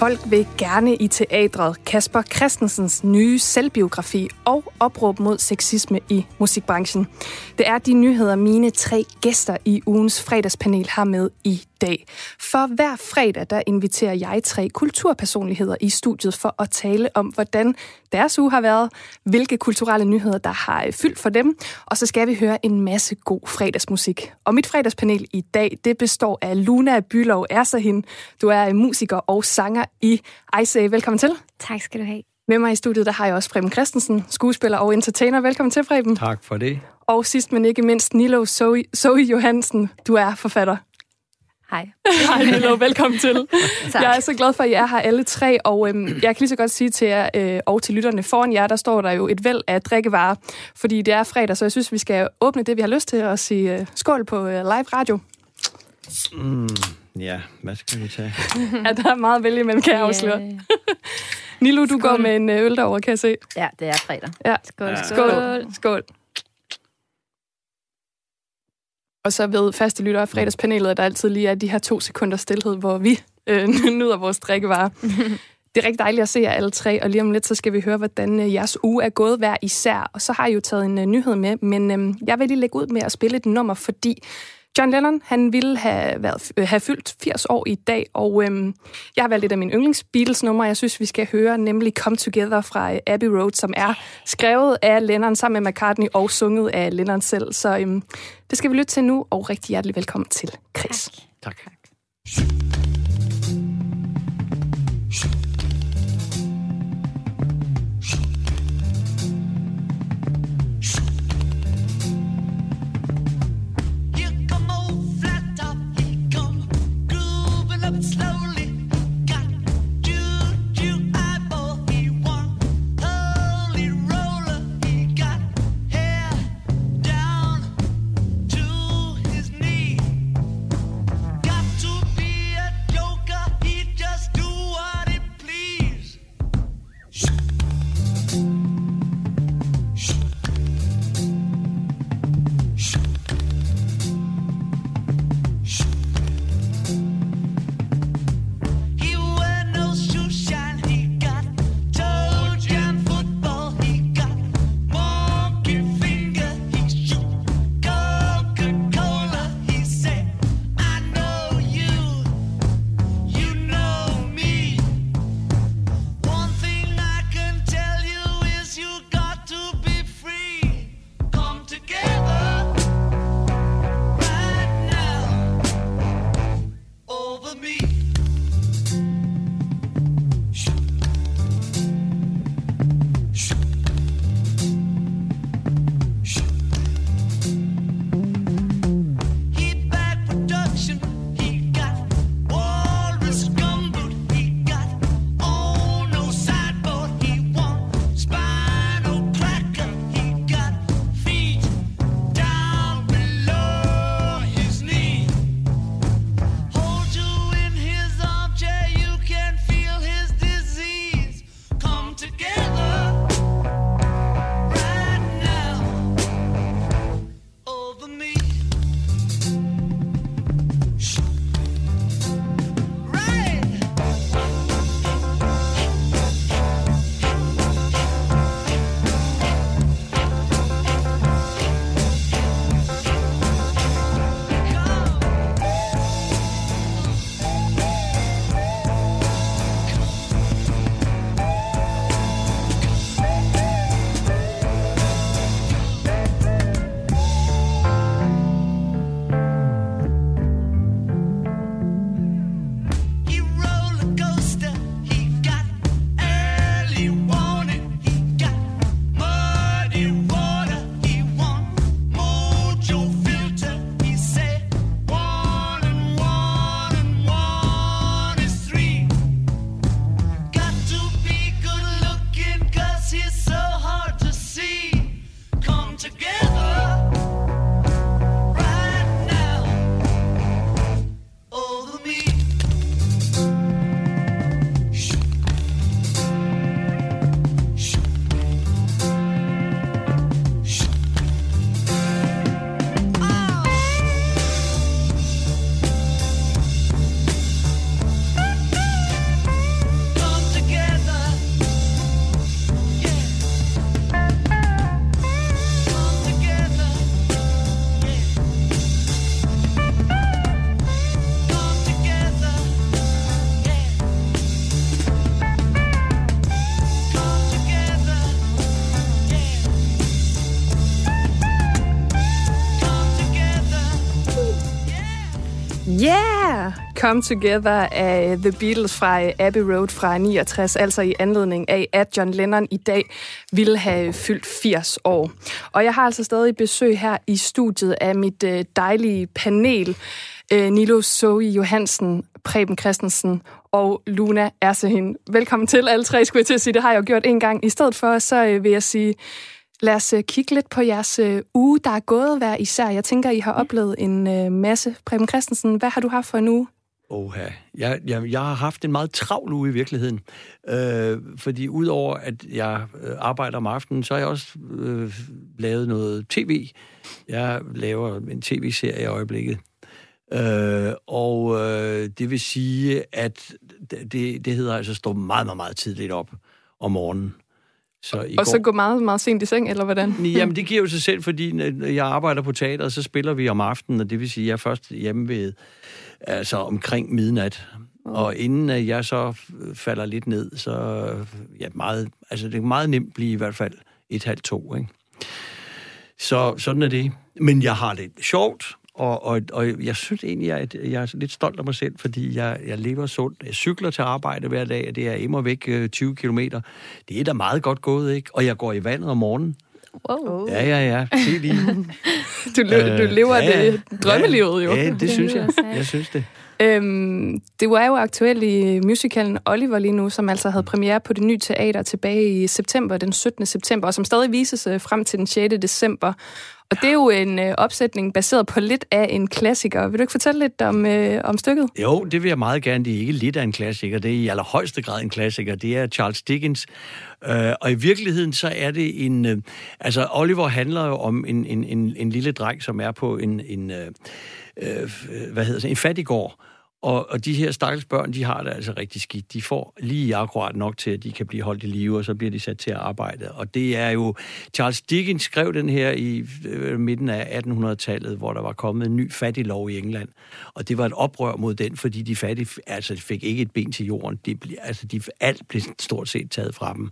Folk vil gerne i teatret Kasper Christensens nye selvbiografi og opråb mod sexisme i musikbranchen. Det er de nyheder, mine tre gæster i ugens fredagspanel har med i dag. For hver fredag, der inviterer jeg tre kulturpersonligheder i studiet for at tale om, hvordan deres uge har været, hvilke kulturelle nyheder, der har fyldt for dem, og så skal vi høre en masse god fredagsmusik. Og mit fredagspanel i dag, det består af Luna Bylov Ersahin. Du er musiker og sanger i Ice. Velkommen til. Tak skal du have. Med mig i studiet, der har jeg også Preben Christensen, skuespiller og entertainer. Velkommen til, Preben. Tak for det. Og sidst men ikke mindst, Nilo Zoe, Zoe Johansen. Du er forfatter. Hej. Hej Nilo, velkommen til. tak. Jeg er så glad for, at I er her alle tre, og øhm, jeg kan lige så godt sige til jer øh, og til lytterne, foran jer, der står der jo et væld af drikkevarer, fordi det er fredag, så jeg synes, vi skal åbne det, vi har lyst til, og sige øh, skål på øh, live radio. Mm, ja, hvad skal vi tage? ja, der er meget at vælge imellem, kan jeg afsløre. Nilo, du Skål. går med en øh, øl derovre, kan jeg se. Ja, det er fredag. Ja. Skål, Ja. skål. Skål. Skål. Og så ved faste lyttere af fredagspanelet, at der altid lige er de her to sekunder stillhed, hvor vi øh, nyder vores drikkevarer. Det er rigtig dejligt at se jer alle tre, og lige om lidt, så skal vi høre, hvordan øh, jeres uge er gået hver især. Og så har jeg jo taget en øh, nyhed med, men øh, jeg vil lige lægge ud med at spille et nummer, fordi John Lennon, han ville have, været, øh, have fyldt 80 år i dag, og øh, jeg har valgt et af mine yndlings Beatles numre, jeg synes, vi skal høre, nemlig Come Together fra øh, Abbey Road, som er skrevet af Lennon sammen med McCartney og sunget af Lennon selv. Så øh, det skal vi lytte til nu, og rigtig hjertelig velkommen til Chris. Tak. Here Come Together af The Beatles fra øh, Abbey Road fra 69, altså i anledning af, at John Lennon i dag ville have fyldt 80 år. Og jeg har altså stadig besøg her i studiet af mit øh, dejlige panel. Øh, Nilo Zoe Johansen, Preben Christensen og Luna Ersehin. Velkommen til alle tre, skulle jeg til at sige. Det har jeg jo gjort en gang. I stedet for, så vil jeg sige, Lad os kigge lidt på jeres uge, der er gået hver især. Jeg tænker, I har oplevet en masse. Preben Christensen, hvad har du haft for en uge? Oha. Jeg, jeg, jeg har haft en meget travl uge i virkeligheden. Øh, fordi udover at jeg øh, arbejder om aftenen, så har jeg også øh, lavet noget tv. Jeg laver en tv-serie i øjeblikket. Øh, og øh, det vil sige, at det, det hedder altså at stå meget, meget, meget tidligt op om morgenen. Så i og går... så gå meget, meget sent i seng, eller hvordan? Jamen, det giver jo sig selv, fordi jeg arbejder på teateret, så spiller vi om aftenen, og det vil sige, at jeg er først hjemme ved, altså omkring midnat. Oh. Og inden at jeg så falder lidt ned, så ja, meget, altså det er meget nemt blive i hvert fald et halvt to, ikke? Så sådan er det. Men jeg har det sjovt, og, og, og jeg synes egentlig, at jeg er lidt stolt af mig selv, fordi jeg, jeg lever sundt. Jeg cykler til arbejde hver dag, og det er immer væk 20 km. Det er da meget godt gået, ikke? Og jeg går i vandet om morgenen. Wow. Ja, ja, ja. Se lige. du, le- du lever øh, ja, det drømmelivet, jo. Ja, det, det synes jeg. Jeg synes det. Øhm, det var jo aktuelt i musicalen Oliver lige nu, som altså havde premiere på det nye teater tilbage i september, den 17. september, og som stadig vises øh, frem til den 6. december. Og det er jo en øh, opsætning baseret på lidt af en klassiker. Vil du ikke fortælle lidt om, øh, om stykket? Jo, det vil jeg meget gerne. Det er ikke lidt af en klassiker. Det er i allerhøjeste grad en klassiker. Det er Charles Dickens. Øh, og i virkeligheden så er det en... Øh, altså, Oliver handler jo om en, en, en, en lille dreng, som er på en... en øh, øh hvad hedder det, en fattigård, og, og de her stakkels børn, de har det altså rigtig skidt. De får lige akkurat nok til, at de kan blive holdt i live, og så bliver de sat til at arbejde. Og det er jo... Charles Dickens skrev den her i øh, midten af 1800-tallet, hvor der var kommet en ny fattiglov i England. Og det var et oprør mod den, fordi de fattige altså, fik ikke et ben til jorden. De, altså, de, alt blev stort set taget fra dem.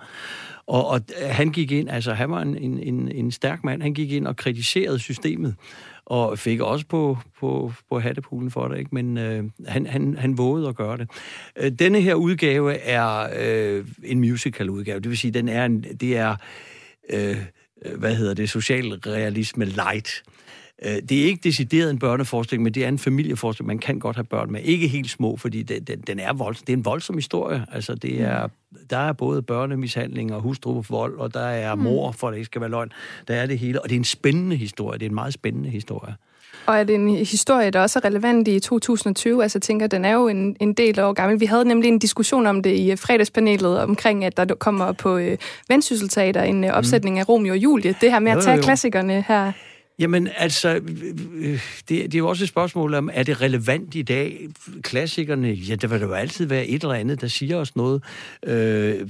Og, og han gik ind, altså han var en, en, en stærk mand, han gik ind og kritiserede systemet og fik også på, på, på hattepulen for det, ikke? men øh, han, han, han vågede at gøre det. Øh, denne her udgave er øh, en musical-udgave, det vil sige, den er en, det er, øh, øh hvad hedder det, socialrealisme light. Øh, det er ikke decideret en børneforestilling, men det er en familieforestilling. Man kan godt have børn med. Ikke helt små, fordi det, den, den er voldsom. Det er en voldsom historie. Altså, det er, der er både børnemishandling og hustruvold, og der er mm. mor, for det ikke skal være løgn. Der er det hele, og det er en spændende historie. Det er en meget spændende historie. Og er det en historie, der også er relevant i 2020? Altså, jeg tænker, den er jo en, en del år gammel. Vi havde nemlig en diskussion om det i fredagspanelet, omkring, at der kommer på øh, Vendsysselteater en øh, opsætning mm. af Romeo og Julie. Det her med at tage jo, jo. klassikerne her Jamen altså, øh, øh, øh, det, det er jo også et spørgsmål om, er det relevant i dag? Klassikerne, ja, der vil jo altid være et eller andet, der siger os noget. Øh,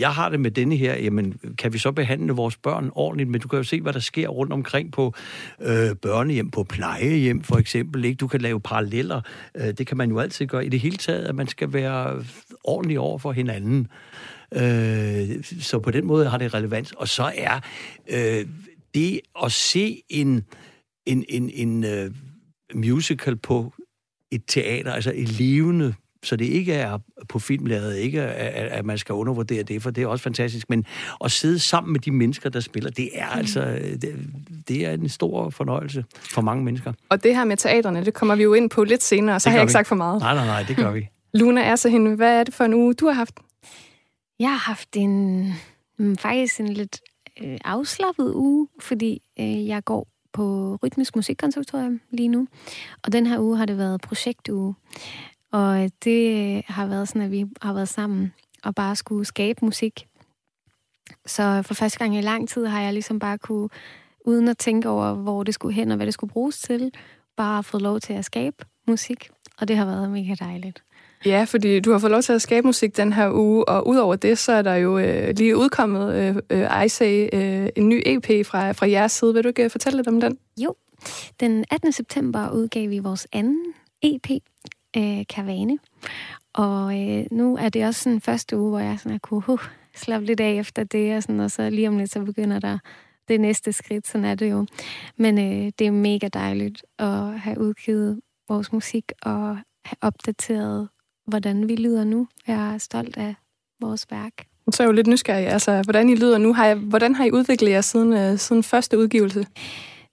jeg har det med denne her, jamen, kan vi så behandle vores børn ordentligt? Men du kan jo se, hvad der sker rundt omkring på øh, børnehjem, på plejehjem for eksempel. Ikke? Du kan lave paralleller. Øh, det kan man jo altid gøre. I det hele taget, at man skal være ordentlig over for hinanden. Øh, så på den måde har det relevans. Og så er... Øh, det at se en, en, en, en uh, musical på et teater, altså et levende så det ikke er på filmladet, ikke at, at man skal undervurdere det, for det er også fantastisk, men at sidde sammen med de mennesker, der spiller, det er mm. altså det, det er en stor fornøjelse for mange mennesker. Og det her med teaterne, det kommer vi jo ind på lidt senere, så har jeg ikke vi. sagt for meget. Nej, nej, nej, det gør vi. Luna er så hende, hvad er det for en uge, du har haft? Jeg har haft en mm, faktisk en lidt øh, afslappet uge, fordi øh, jeg går på Rytmisk Musikkonservatorium lige nu. Og den her uge har det været projektuge. Og øh, det øh, har været sådan, at vi har været sammen og bare skulle skabe musik. Så øh, for første gang i lang tid har jeg ligesom bare kunne, uden at tænke over, hvor det skulle hen og hvad det skulle bruges til, bare fået lov til at skabe musik. Og det har været mega dejligt. Ja, fordi du har fået lov til at skabe musik den her uge, og udover det, så er der jo øh, lige udkommet, øh, øh, I Say, øh, en ny EP fra, fra jeres side. Vil du ikke øh, fortælle lidt om den? Jo. Den 18. september udgav vi vores anden EP, øh, Karavane. Og øh, nu er det også sådan første uge, hvor jeg sådan har kunne uh, slappe lidt af efter det, og, sådan, og så lige om lidt, så begynder der det næste skridt, sådan er det jo. Men øh, det er mega dejligt at have udgivet vores musik og have opdateret, hvordan vi lyder nu. Jeg er stolt af vores værk. Så er jeg jo lidt nysgerrig. Altså, hvordan I lyder nu. Har jeg, hvordan har I udviklet jer siden, øh, siden første udgivelse?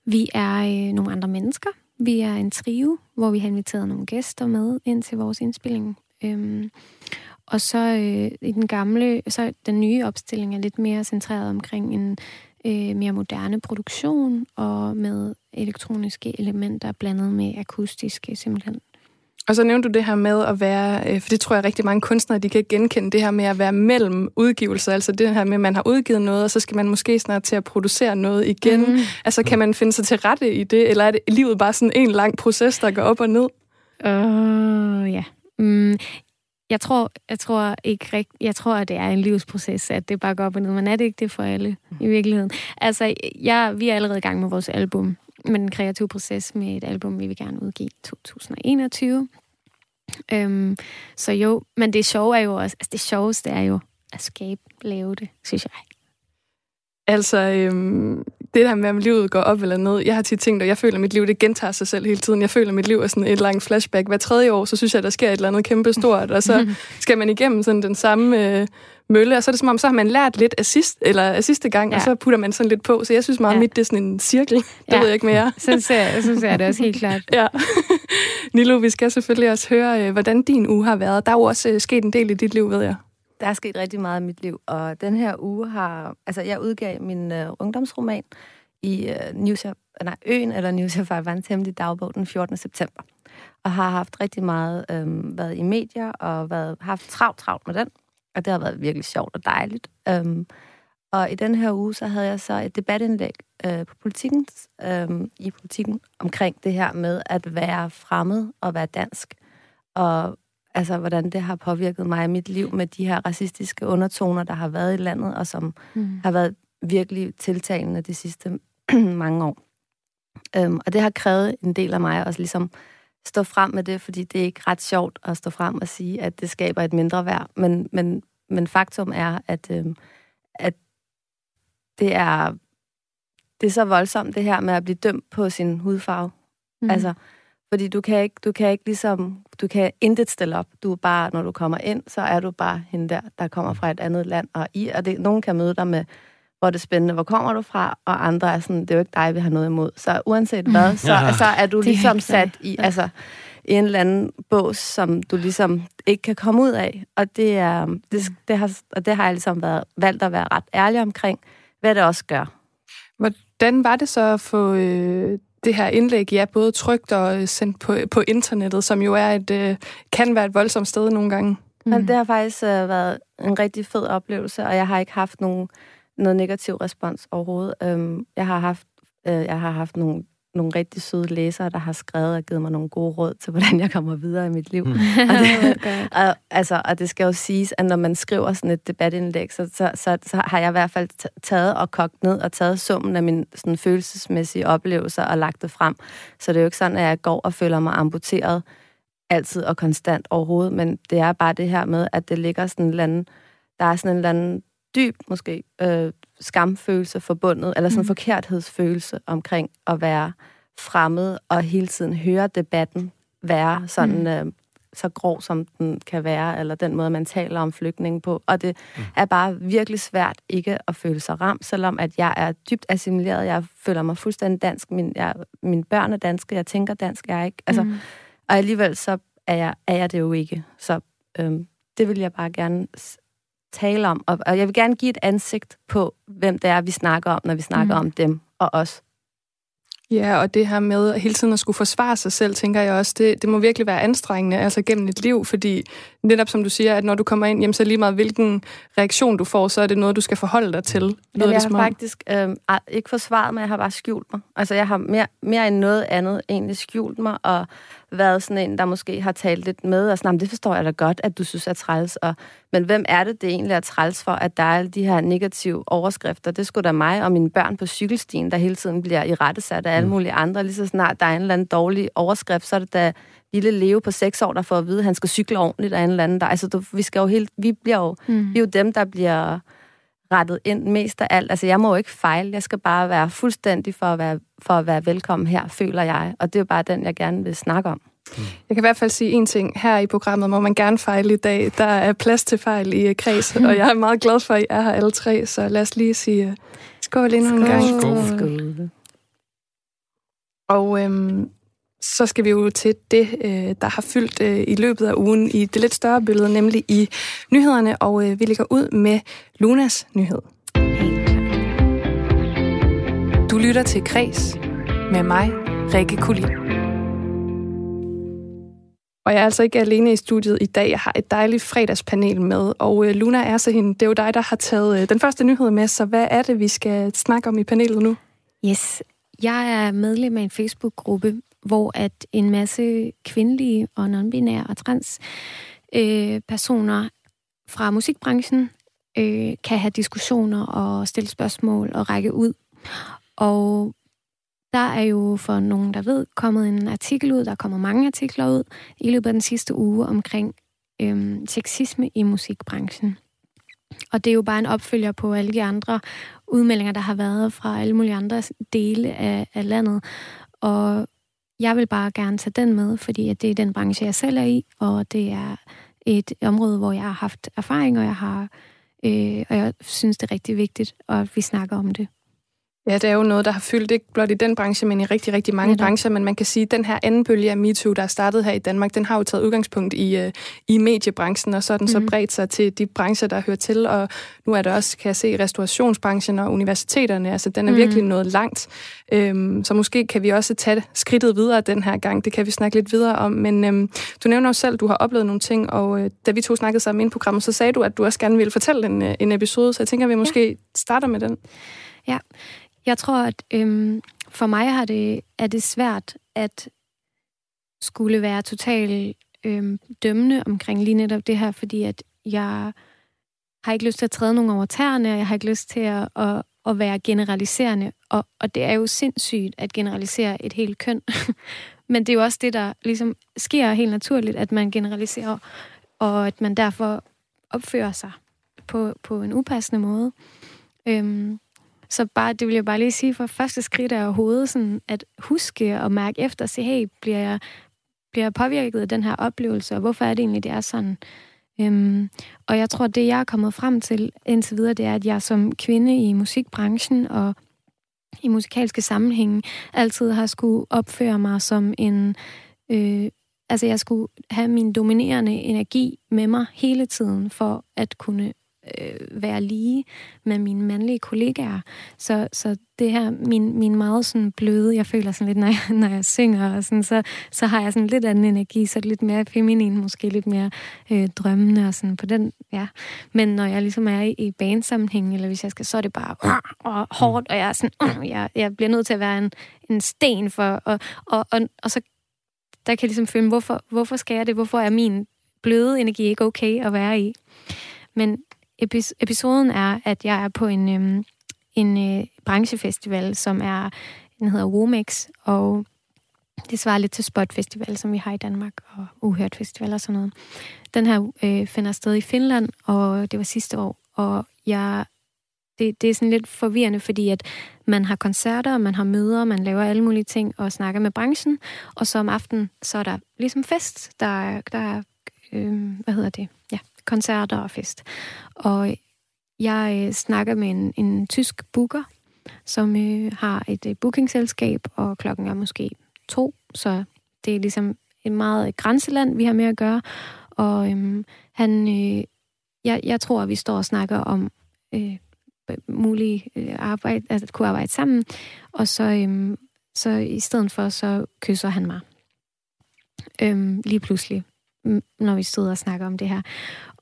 Vi er øh, nogle andre mennesker. Vi er en trio, hvor vi har inviteret nogle gæster med ind til vores indspilling. Øhm, og så øh, i den gamle, så den nye opstilling er lidt mere centreret omkring en øh, mere moderne produktion og med elektroniske elementer blandet med akustiske simpelthen. Og så nævnte du det her med at være, øh, for det tror jeg rigtig mange kunstnere, de kan genkende det her med at være mellem udgivelser, altså det her med, at man har udgivet noget, og så skal man måske snart til at producere noget igen. Mm. Altså kan man finde sig til rette i det, eller er det livet bare sådan en lang proces, der går op og ned? Uh, ja. Mm, jeg tror, jeg tror ikke rigt, jeg tror, at det er en livsproces, at det bare går op og ned, men er det ikke det for alle i virkeligheden? Altså, jeg, vi er allerede i gang med vores album, med den kreative proces med et album, vi vil gerne udgive i 2021. Øhm, så jo, men det sjove er jo også, altså det sjoveste er jo at skabe, lave det, synes jeg. Altså, øhm, det der med, om livet går op eller ned. Jeg har tit tænkt, at jeg føler, at mit liv det gentager sig selv hele tiden. Jeg føler, at mit liv er sådan et langt flashback. Hver tredje år, så synes jeg, at der sker et eller andet kæmpe stort, og så skal man igennem sådan den samme øh, mølle, og så er det som om, så har man lært lidt af, sidst, eller af sidste gang, ja. og så putter man sådan lidt på. Så jeg synes meget, at Ja. mit det er sådan en cirkel. Det Ja. ved jeg ikke mere. Så ser, så ser jeg det også helt klart. Ja. Nilo, vi skal selvfølgelig også høre, øh, hvordan din uge har været. Der er jo også øh, sket en del i dit liv, ved jeg. Der er sket rigtig meget i mit liv, og den her uge har... Altså, jeg udgav min øh, ungdomsroman i øh, News of, nej, Øen, eller News of Ivan's hemmelige dagbog den 14. september. Og har haft rigtig meget øh, været i medier, og været, haft travlt, travlt med den. Og det har været virkelig sjovt og dejligt. Um, og i den her uge, så havde jeg så et debatindlæg øh, på politikken, øh, i politikken omkring det her med at være fremmed og være dansk. Og altså, hvordan det har påvirket mig i mit liv med de her racistiske undertoner, der har været i landet, og som Mm. har været virkelig tiltagende de sidste mange år. Øhm, og det har krævet en del af mig også ligesom stå frem med det, fordi det er ikke ret sjovt at stå frem og sige, at det skaber et mindre værd. Men, men, men faktum er, at, øhm, at det er det er så voldsomt, det her med at blive dømt på sin hudfarve. Mm. Altså, fordi du kan ikke, du kan ikke ligesom, du kan intet stille op. Du er bare, når du kommer ind, så er du bare hende der, der kommer fra et andet land. Og, i, og det, nogen kan møde dig med, hvor det er spændende, hvor kommer du fra? Og andre er sådan, det er jo ikke dig, vi har noget imod. Så uanset hvad, så, Ja. så er du Det er ligesom sat i, altså, i en eller anden bås, som du ligesom ikke kan komme ud af. Og det, er, det, det, har, og det har jeg ligesom været, valgt at være ret ærlig omkring, hvad det også gør. Hvordan var det så at få øh, det her indlæg, ja, både trygt og øh, sendt på, på internettet, som jo er et, øh, kan være et voldsomt sted nogle gange? Mm. Men det har faktisk øh, været en rigtig fed oplevelse, og jeg har ikke haft nogen, noget negativ respons overhovedet. Øhm, jeg har haft, øh, jeg har haft nogle, nogle rigtig søde læsere, der har skrevet og givet mig nogle gode råd til, hvordan jeg kommer videre i mit liv. Mm. og, det, og, altså, og det skal jo siges, at når man skriver sådan et debatindlæg, så, så, så, så har jeg i hvert fald taget og kogt ned og taget summen af mine sådan, følelsesmæssige oplevelser og lagt det frem. Så det er jo ikke sådan, at jeg går og føler mig amputeret altid og konstant overhovedet, men det er bare det her med, at det ligger sådan en eller anden, der er sådan en eller anden dyb, måske, øh, skamfølelse forbundet, eller sådan en Mm. forkerthedsfølelse omkring at være fremmed og hele tiden høre debatten være sådan øh, så grov, som den kan være, eller den måde, man taler om flygtninge på. Og det Mm. er bare virkelig svært ikke at føle sig ramt, selvom at jeg er dybt assimileret. Jeg føler mig fuldstændig dansk. Min, jeg, mine børn er danske, jeg tænker dansk, jeg er ikke. Altså, mm. og alligevel så er jeg, er jeg det jo ikke. Så øhm, det vil jeg bare gerne tale om. Og, jeg vil gerne give et ansigt på, hvem det er, vi snakker om, når vi snakker Mhm. om dem og os. Ja, og det her med hele tiden at skulle forsvare sig selv, tænker jeg også, det, det må virkelig være anstrengende, altså gennem et liv, fordi netop som du siger, at når du kommer ind, jamen, så lige meget hvilken reaktion du får, så er det noget, du skal forholde dig til. Men lyder jeg har faktisk øh, ikke forsvaret mig, jeg har bare skjult mig. Altså jeg har mere, mere end noget andet egentlig skjult mig, og været sådan en, der måske har talt lidt med, og sådan, "Jamen, det forstår jeg da godt, at du synes er træls. Og, men hvem er det, det egentlig er træls for, at der er alle de her negative overskrifter? Det skulle da mig og mine børn på cykelstien, der hele tiden bliver i rettesat af alle mulige andre. Lige så snart der er en eller anden dårlig overskrift, så er det da lille Leo på seks år, der får at vide, at han skal cykle ordentligt af en eller anden. Der, altså, du, vi, skal jo helt, vi bliver jo Mm. vi er jo dem, der bliver rettet ind mest af alt. Altså, jeg må jo ikke fejle. Jeg skal bare være fuldstændig for at være, for at være velkommen her, føler jeg. Og det er jo bare den, jeg gerne vil snakke om. Jeg kan i hvert fald sige en ting. Her i programmet må man gerne fejle i dag. Der er plads til fejl i øh, kreds, og jeg er meget glad for, at I er her alle tre. Så lad os lige sige øh, skål endnu en gang. Skål. Skål. Og øhm, så skal vi jo til det, øh, der har fyldt øh, i løbet af ugen i det lidt større billede, nemlig i nyhederne. Og øh, vi ligger ud med Lunas nyhed. Du lytter til Kres med mig, Rikke Kulin. Og jeg er altså ikke alene i studiet i dag. Jeg har et dejligt fredagspanel med, og Luna er så hende. Det er jo dig, der har taget den første nyhed med, så hvad er det, vi skal snakke om i panelet nu? Yes. Jeg er medlem af en Facebook-gruppe, hvor at en masse kvindelige og non-binære og trans øh, personer fra musikbranchen øh, kan have diskussioner og stille spørgsmål og række ud. Og der er jo for nogen, der ved, kommet en artikel ud, der kommer mange artikler ud i løbet af den sidste uge omkring øh, sexisme i musikbranchen. Og det er jo bare en opfølger på alle de andre udmeldinger, der har været fra alle mulige andre dele af, af landet. Og jeg vil bare gerne tage den med, fordi at det er den branche, jeg selv er i, og det er et område, hvor jeg har haft erfaring, og jeg har øh, og jeg synes, det er rigtig vigtigt, at vi snakker om det. Ja, det er jo noget, der har fyldt ikke blot i den branche, men i rigtig, rigtig mange Netop. brancher. Men man kan sige, at den her anden bølge af MeToo, der er startet her i Danmark, den har jo taget udgangspunkt i, øh, i mediebranchen, og så er den så Mhm. bredt sig til de brancher, der hører til. Og nu er der også, kan jeg se, restaurationsbranchen og universiteterne. Altså, den er Mhm. virkelig nået langt. Øhm, så måske kan vi også tage skridtet videre den her gang. Det kan vi snakke lidt videre om. Men øhm, du nævner jo selv, at du har oplevet nogle ting, og øh, da vi to snakkede sammen i programmet, så sagde du, at du også gerne ville fortælle en, øh, en episode. Så jeg tænker, at vi måske starter med den. Jeg tror, at øhm, for mig har det, er det svært at skulle være totalt øhm, dømmende omkring lige netop det her, fordi at jeg har ikke lyst til at træde nogen over tæerne, og jeg har ikke lyst til at, at, at være generaliserende. Og, og det er jo sindssygt at generalisere et helt køn. Men det er jo også det, der ligesom sker helt naturligt, at man generaliserer, og at man derfor opfører sig på, på en upassende måde. Øhm, så bare, det vil jeg bare lige sige, for første skridt er overhovedet sådan at huske og mærke efter og se, hey, bliver jeg, bliver jeg påvirket af den her oplevelse, og hvorfor er det egentlig, det er sådan? Øhm, og jeg tror, det jeg er kommet frem til indtil videre, det er, at jeg som kvinde i musikbranchen og i musikalske sammenhænge altid har skulle opføre mig som en... Øh, altså, jeg skulle have min dominerende energi med mig hele tiden for at kunne øh, være lige med mine mandlige kollegaer. Så, så det her, min, min meget sådan bløde, jeg føler sådan lidt, når jeg, når jeg synger, og sådan, så, så har jeg sådan lidt anden energi, så lidt mere feminin, måske lidt mere øh, drømmende og sådan på den, ja. Men når jeg ligesom er i, i bandsammenhæng, eller hvis jeg skal, så er det bare og hårdt, og jeg er sådan, jeg, jeg bliver nødt til at være en, en sten for, og, og, og, og så der kan jeg ligesom føle, hvorfor, hvorfor skal jeg det? Hvorfor er min bløde energi ikke okay at være i? Men epis- episoden er, at jeg er på en, øhm, en øh, branchefestival, som er, den hedder Womex, og det svarer lidt til Spot Festival, som vi har i Danmark, og Uhørt Festival og sådan noget. Den her øh, finder sted i Finland, og det var sidste år, og jeg det, det er sådan lidt forvirrende, fordi at man har koncerter, man har møder, man laver alle mulige ting og snakker med branchen, og så om aftenen, så er der ligesom fest, der er, der er øh, hvad hedder det? Koncerter og fest. Og jeg øh, snakker med en, en tysk booker, som øh, har et øh, bookingselskab, og klokken er måske to, så det er ligesom et meget øh, grænseland, vi har med at gøre. Og øhm, han, øh, jeg, jeg tror, at vi står og snakker om øh, mulige øh, arbejde, altså at kunne arbejde sammen, og så, øhm, så i stedet for, så kysser han mig. Øhm, lige pludselig, når vi sidder og snakker om det her.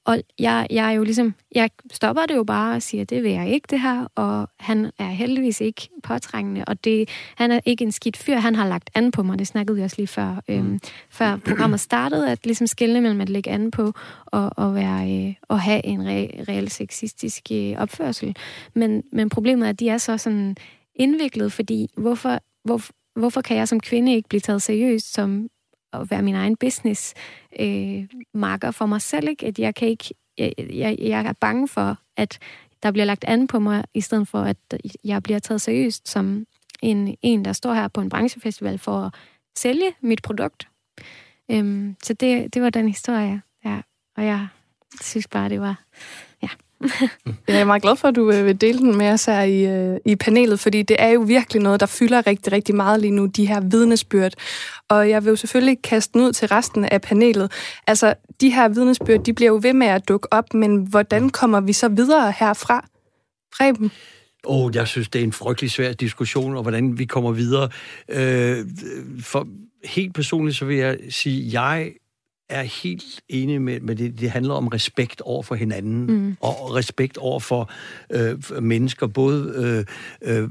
Og jeg, jeg er jo ligesom, jeg stopper det jo bare og siger, det vil jeg ikke det her, og han er heldigvis ikke påtrængende, og det, han er ikke en skidt fyr, han har lagt an på mig, det snakkede vi også lige før, øhm, før programmet startede, at ligesom skille mellem at lægge an på og, og, være, øh, og have en re, reelt sexistisk øh, opførsel. Men, men problemet er, at de er så sådan indviklet, fordi hvorfor, hvor, hvorfor kan jeg som kvinde ikke blive taget seriøst som at være min egen business øh, marker for mig selv, ikke? At jeg kan ikke, jeg, jeg, jeg er bange for, at der bliver lagt an på mig, i stedet for, at jeg bliver taget seriøst som en, en der står her på en branchefestival for at sælge mit produkt. Øhm, så det, det var den historie, ja. Og jeg synes bare, det var... Jeg er meget glad for, at du øh, vil dele den med os her i, øh, i panelet, fordi det er jo virkelig noget, der fylder rigtig, rigtig meget lige nu, de her vidnesbyrd. Og jeg vil jo selvfølgelig kaste den ud til resten af panelet. Altså, de her vidnesbyrd, de bliver jo ved med at dukke op, men hvordan kommer vi så videre herfra? Preben? Åh, oh, jeg synes, det er en frygtelig svær diskussion, og hvordan vi kommer videre. Øh, for helt personligt, så vil jeg sige, jeg er helt enig med, med det. Det handler om respekt over for hinanden, mm. og respekt over for øh, mennesker, både øh, øh,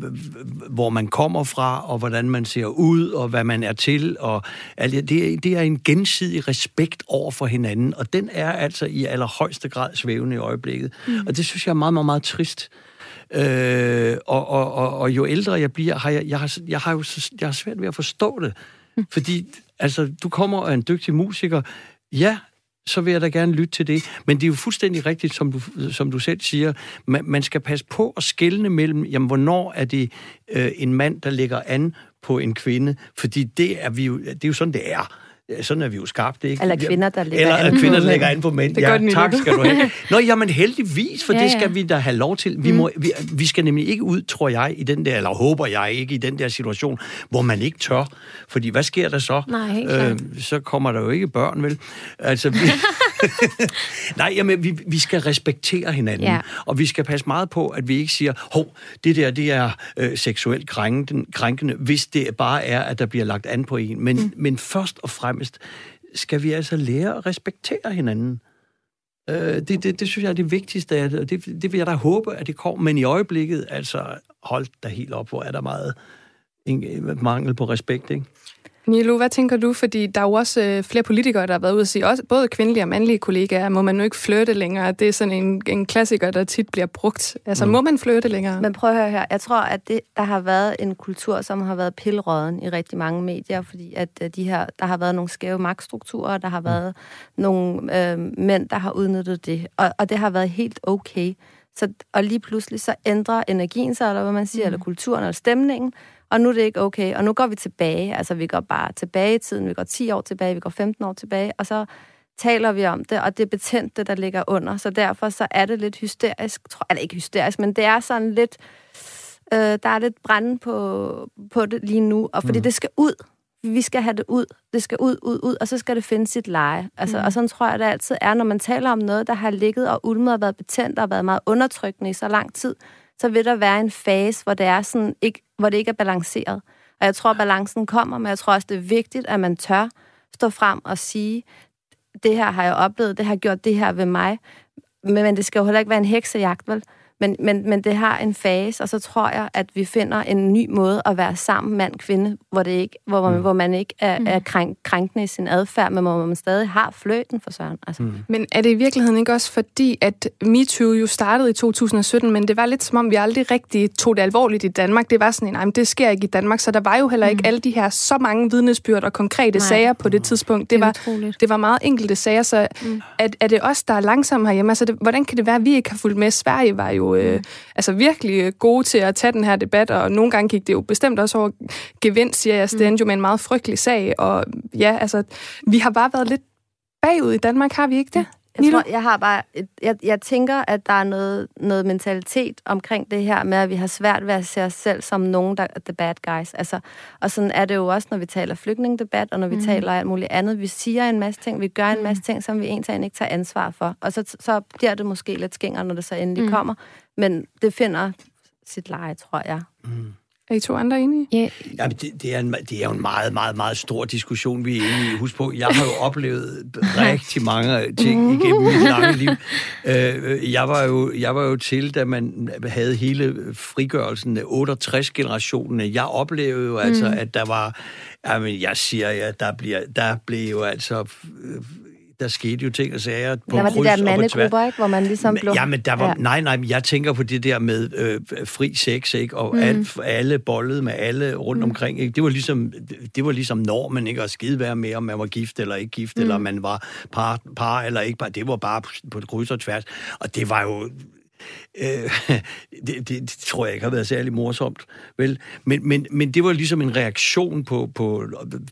hvor man kommer fra, og hvordan man ser ud, og hvad man er til. Og, altså, det, er, det er en gensidig respekt over for hinanden, og den er altså i allerhøjeste grad svævende i øjeblikket. Mm. Og det synes jeg er meget, meget, meget trist. Øh, og, og, og, og jo ældre jeg bliver, har jeg, jeg, har, jeg har jo jeg har svært ved at forstå det. Fordi altså, du kommer og er en dygtig musiker. Ja, så vil jeg da gerne lytte til det. Men det er jo fuldstændig rigtigt, som du, som du selv siger. Man, man skal passe på at skelne mellem, jamen, hvornår er det øh, en mand, der lægger an på en kvinde? Fordi det er, vi jo, det er jo sådan, det er. Ja, Sådan er vi jo skabt, ikke? Eller kvinder, der lægger Eller an på kvinder, der mænd. lægger an på mænd. Det gør ja, tak skal du have. Nå, jamen heldigvis, for Ja, ja, det ja. skal vi da have lov til. Vi, må, vi, vi skal nemlig ikke ud, tror jeg, i den der, eller håber jeg ikke, i den der situation, hvor man ikke tør. Fordi hvad sker der så? Nej, helt klart. så kommer der jo ikke børn, vel? Altså, vi... Nej, jamen, vi, vi skal respektere hinanden. Ja. Og vi skal passe meget på, at vi ikke siger, hov, det der, det er øh, seksuelt krænkende, krænkende, hvis det bare er, at der bliver lagt an på en. Men, mm. men først og fremmest skal vi altså lære at respektere hinanden. Øh, det, det, det synes jeg er det vigtigste, af det, og det, det vil jeg da håbe, at det kommer. Men i øjeblikket, altså, hold da helt op, hvor er der meget en, mangel på respekt, ikke? Nilo, hvad tænker du? Fordi der er jo også øh, flere politikere, der har været ude og sige, også både kvindelige og mandlige kollegaer, må man nu ikke flirte længere. Det er sådan en, en klassiker, der tit bliver brugt. Altså, mm. må man flirte længere? Men prøv at høre her. Jeg tror, at det, der har været en kultur, som har været pilråden i rigtig mange medier, fordi at øh, de her, der har været nogle skæve magtstrukturer, der har været nogle øh, mænd, der har udnyttet det, og, og det har været helt okay. Så, og lige pludselig så ændrer energien sig, eller hvad man siger, mm. eller kulturen, eller stemningen, og nu er det ikke okay. Og nu går vi tilbage, altså vi går bare tilbage i tiden, vi går 10 år tilbage, vi går 15 år tilbage, og så taler vi om det, og det er betændte, der ligger under. Så derfor så er det lidt hysterisk, tror, eller ikke hysterisk, men det er sådan lidt, øh, der er lidt brænde på, på det lige nu, og fordi mm. det skal ud. Vi skal have det ud. Det skal ud, ud, ud, og så skal det finde sit leje. Altså, mm. Og sådan tror jeg, det altid er, når man taler om noget, der har ligget og ulmet og været betændt og været meget undertrykkende i så lang tid, så vil der være en fase, hvor det, er sådan, ikke, hvor det ikke er balanceret. Og jeg tror, at balancen kommer, men jeg tror også, det er vigtigt, at man tør stå frem og sige, det her har jeg oplevet, det har gjort det her ved mig. Men, men det skal jo heller ikke være en heksejagt, vel? Men, men, men det har en fase, og så tror jeg, at vi finder en ny måde at være sammen mand-kvinde, hvor, det ikke, hvor, man, hvor man ikke er, er krænk, krænkende i sin adfærd, men hvor man stadig har fløten for søren. Altså. Mm. Men er det i virkeligheden ikke også fordi, at MeToo jo startede i 2017, men det var lidt som om, vi aldrig rigtig tog det alvorligt i Danmark. Det var sådan en, nej, men det sker ikke i Danmark, så der var jo heller ikke alle de her så mange vidnesbyrd og konkrete Nej. sager på det tidspunkt. Det Det var, utroligt. det var meget enkelte sager, så mm. er, er det os, der er langsomme herhjemme? Altså, det, hvordan kan det være, at vi ikke har fulgt med? Sverige var jo øh, altså virkelig øh, gode til at tage den her debat, og nogle gange gik det jo bestemt også over gevind, siger jeg. Det endte jo med en meget frygtelig sag, og ja, altså, vi har bare været lidt bagud i Danmark, har vi ikke det? Jeg, Nilo? tror, jeg har bare, et, jeg, jeg tænker, at der er noget, noget mentalitet omkring det her med, at vi har svært ved at se os selv som nogen, der er the bad guys. Altså, og sådan er det jo også, når vi taler flygtningedebat, og når vi mm. taler alt muligt andet. Vi siger en masse ting, vi gør en masse ting, som vi egentlig ikke tager ansvar for. Og så, så bliver det måske lidt skænger, når det så endelig mm. kommer. Men det finder sit leje, tror jeg. Er I to andre enige? Ja, Jamen, det, det, er en, det er jo en meget, meget, meget stor diskussion, vi er inde i. Husk på, jeg har jo oplevet rigtig mange ting igennem mit lange liv. Øh, jeg, var jo, jeg var jo til, da man havde hele frigørelsen af 68-generationen. Jeg oplevede jo altså, at der var... Jamen, jeg siger ja, der, bliver, der blev jo altså... Der skete jo ting og sager på Der var de der mandegrupper, ikke, hvor man ligesom blev... Ja, men der var... Ja. Nej, nej, men jeg tænker på det der med øh, fri sex, ikke? Og mm. alt, alle bollede med alle rundt mm. omkring, ikke? Det var ligesom, det var ligesom normen, ikke? At skide være med, om man var gift eller ikke gift, mm. eller om man var par, par eller ikke par. Det var bare på, på kryds og tværs. Og det var jo øh, det, det, det tror jeg ikke har været særlig morsomt, vel? Men, men, men det var ligesom en reaktion på, på,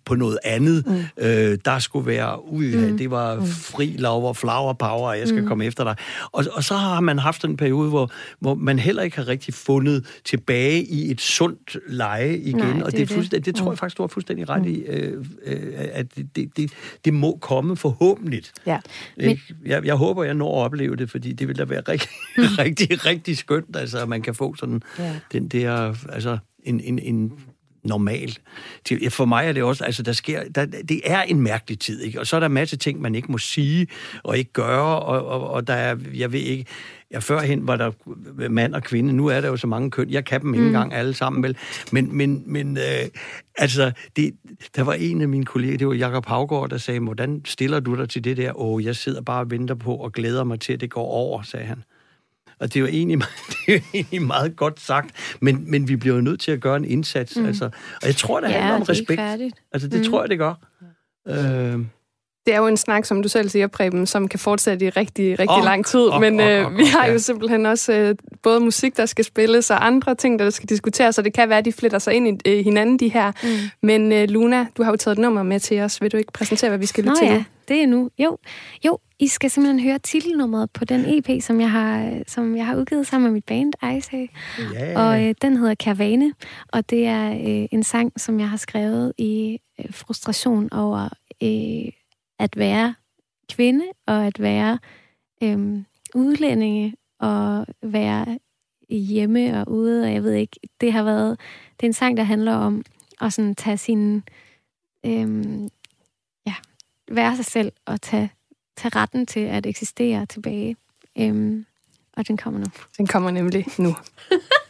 på noget andet. Mm. Øh, der skulle være, ui, mm. det var fri lov og flower power, og jeg skal mm. komme efter dig. Og, og så har man haft en periode, hvor, hvor man heller ikke har rigtig fundet tilbage i et sundt leje igen. Nej, og det det, er det, er fuldstændig, det tror jeg faktisk, du har fuldstændig ret i, øh, øh, at det, det, det, det må komme forhåbentlig. Ja. Ikke? Jeg, jeg håber, jeg når at opleve det, fordi det vil da være rigtig, rigtig, rigtig skønt, altså, at man kan få sådan Ja. den der, altså, en, en, en normal. For mig er det også, altså der sker, der, det er en mærkelig tid, ikke? Og så er der en masse ting, man ikke må sige og ikke gøre, og, og, og der er, jeg ved ikke, ja, førhen var der mand og kvinde, nu er der jo så mange køn, jeg kan dem ikke engang alle sammen, vel? Men, men, men øh, altså, det, der var en af mine kolleger, det var Jakob Havgård, der sagde, hvordan stiller du dig til det der? Åh, jeg sidder bare og venter på og glæder mig til, at det går over, sagde han. Og det er jo egentlig, det er jo egentlig meget godt sagt, men, men vi bliver jo nødt til at gøre en indsats. Mm. Altså, og jeg tror, det Ja, handler om det er respekt. Altså, det mm. tror jeg, det gør. Øh, Det er jo en snak, som du selv siger, Preben, som kan fortsætte i rigtig, rigtig oh, lang tid. åh, Men åh, øh, åh, vi har ja. jo simpelthen også øh, både musik, der skal spilles, og andre ting, der skal diskuteres, så det kan være, at de fletter sig ind i øh, hinanden, de her. Mm. Men øh, Luna, du har jo taget et nummer med til os. Vil du ikke præsentere, hvad vi skal Nå lytte til ja, det er nu. Jo, jo, I skal simpelthen høre titelnummeret på den EP, som jeg har, som jeg har udgivet sammen med mit band, Ice. ja. Og øh, den hedder Karavane, og det er øh, en sang, som jeg har skrevet i øh, frustration over øh, at være kvinde, og at være øh, udlændinge, og være hjemme og ude, og jeg ved ikke, det har været, det er en sang, der handler om at sådan tage sin, øh, ja, være sig selv, og tage, tage retten til at eksistere tilbage. Øhm, og den kommer nu. Den kommer nemlig nu.